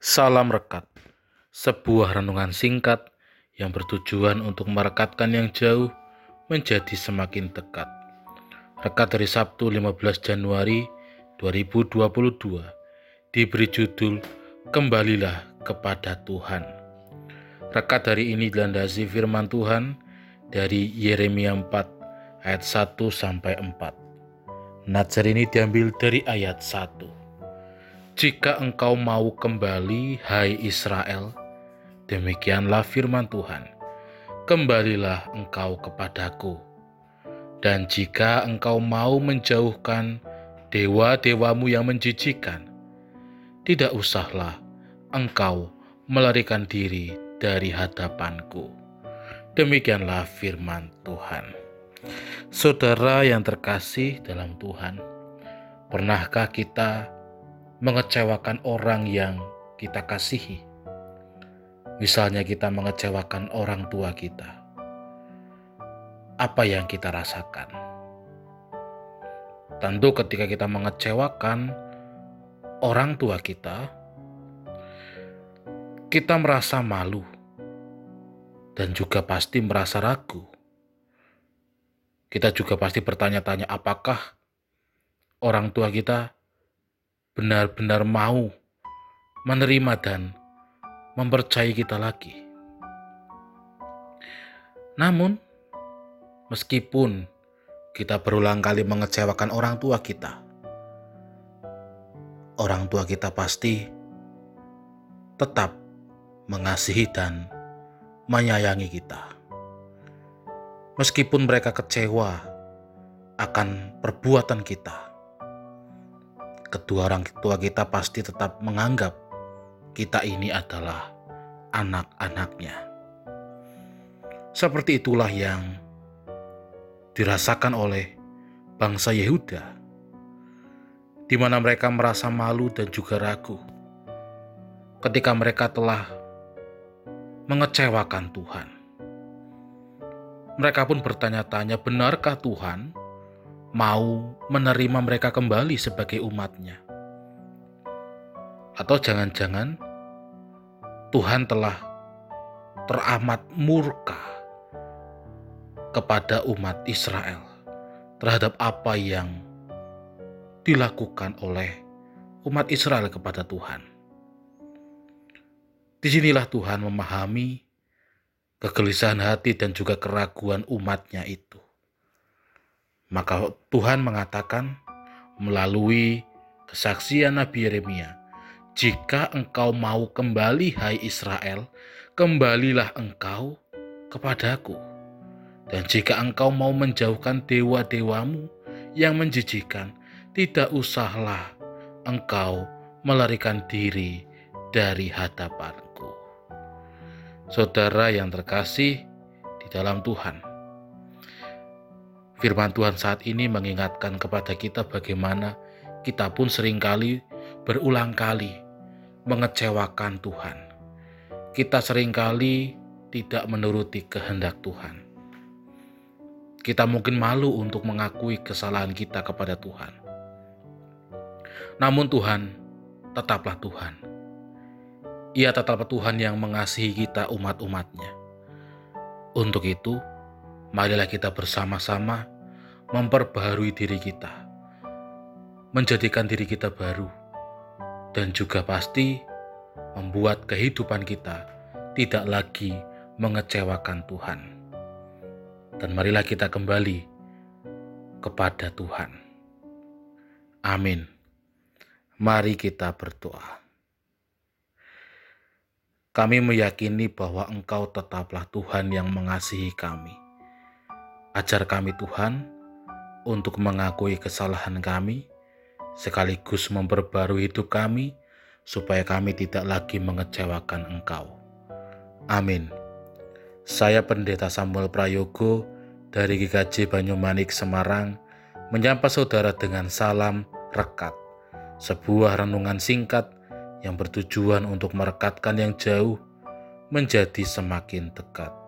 Salam Rekat, sebuah renungan singkat yang bertujuan untuk merekatkan yang jauh menjadi semakin dekat. Rekat dari Sabtu 15 Januari 2022 diberi judul Kembalilah kepada Tuhan. Rekat hari ini dilandasi firman Tuhan dari Yeremia 4 ayat 1 sampai 4. Nazar ini diambil dari ayat 1. Jika engkau mau kembali, hai Israel, demikianlah firman Tuhan, kembalilah engkau kepadaku. Dan jika engkau mau menjauhkan dewa-dewamu yang menjijikan, tidak usahlah engkau melarikan diri dari hadapanku. Demikianlah firman Tuhan. Saudara yang terkasih dalam Tuhan, pernahkah kita mengecewakan orang yang kita kasihi. Misalnya kita mengecewakan orang tua kita. Apa yang kita rasakan? Tentu ketika kita mengecewakan orang tua kita, kita merasa malu dan juga pasti merasa ragu. Kita juga pasti bertanya-tanya apakah orang tua kita benar-benar mau menerima dan mempercayai kita lagi. Namun, meskipun kita berulang kali mengecewakan orang tua kita, orang tua kita pasti tetap mengasihi dan menyayangi kita. Meskipun mereka kecewa akan perbuatan kita, kedua orang tua kita pasti tetap menganggap kita ini adalah anak-anaknya. Seperti itulah yang dirasakan oleh bangsa Yehuda, di mana mereka merasa malu dan juga ragu ketika mereka telah mengecewakan Tuhan. Mereka pun bertanya-tanya, benarkah Tuhan mau menerima mereka kembali sebagai umatnya. Atau jangan-jangan Tuhan telah teramat murka kepada umat Israel terhadap apa yang dilakukan oleh umat Israel kepada Tuhan. Di sinilah Tuhan memahami kegelisahan hati dan juga keraguan umatnya itu. Maka Tuhan mengatakan melalui kesaksian Nabi Yeremia, "Jika engkau mau kembali, hai Israel, kembalilah engkau kepadaku. Dan jika engkau mau menjauhkan dewa-dewamu yang menjijikan, tidak usahlah engkau melarikan diri dari hadapanku." Saudara yang terkasih di dalam Tuhan, Firman Tuhan saat ini mengingatkan kepada kita bagaimana kita pun sering kali berulang kali mengecewakan Tuhan. Kita sering kali tidak menuruti kehendak Tuhan. Kita mungkin malu untuk mengakui kesalahan kita kepada Tuhan. Namun Tuhan tetaplah Tuhan. Ia tetaplah Tuhan yang mengasihi kita umat-umatnya. Untuk itu, marilah kita bersama-sama memperbaharui diri kita, menjadikan diri kita baru, dan juga pasti membuat kehidupan kita tidak lagi mengecewakan Tuhan. Dan marilah kita kembali kepada Tuhan. Amin. Mari kita berdoa. Kami meyakini bahwa Engkau tetaplah Tuhan yang mengasihi kami. Ajar kami, Tuhan, untuk mengakui kesalahan kami, sekaligus memperbarui hidup kami, supaya kami tidak lagi mengecewakan Engkau. Amin. Saya Pendeta Samuel Prayogo dari GKJ Banyumanik Semarang menyapa saudara dengan salam rekat, sebuah renungan singkat yang bertujuan untuk merekatkan yang jauh menjadi semakin dekat.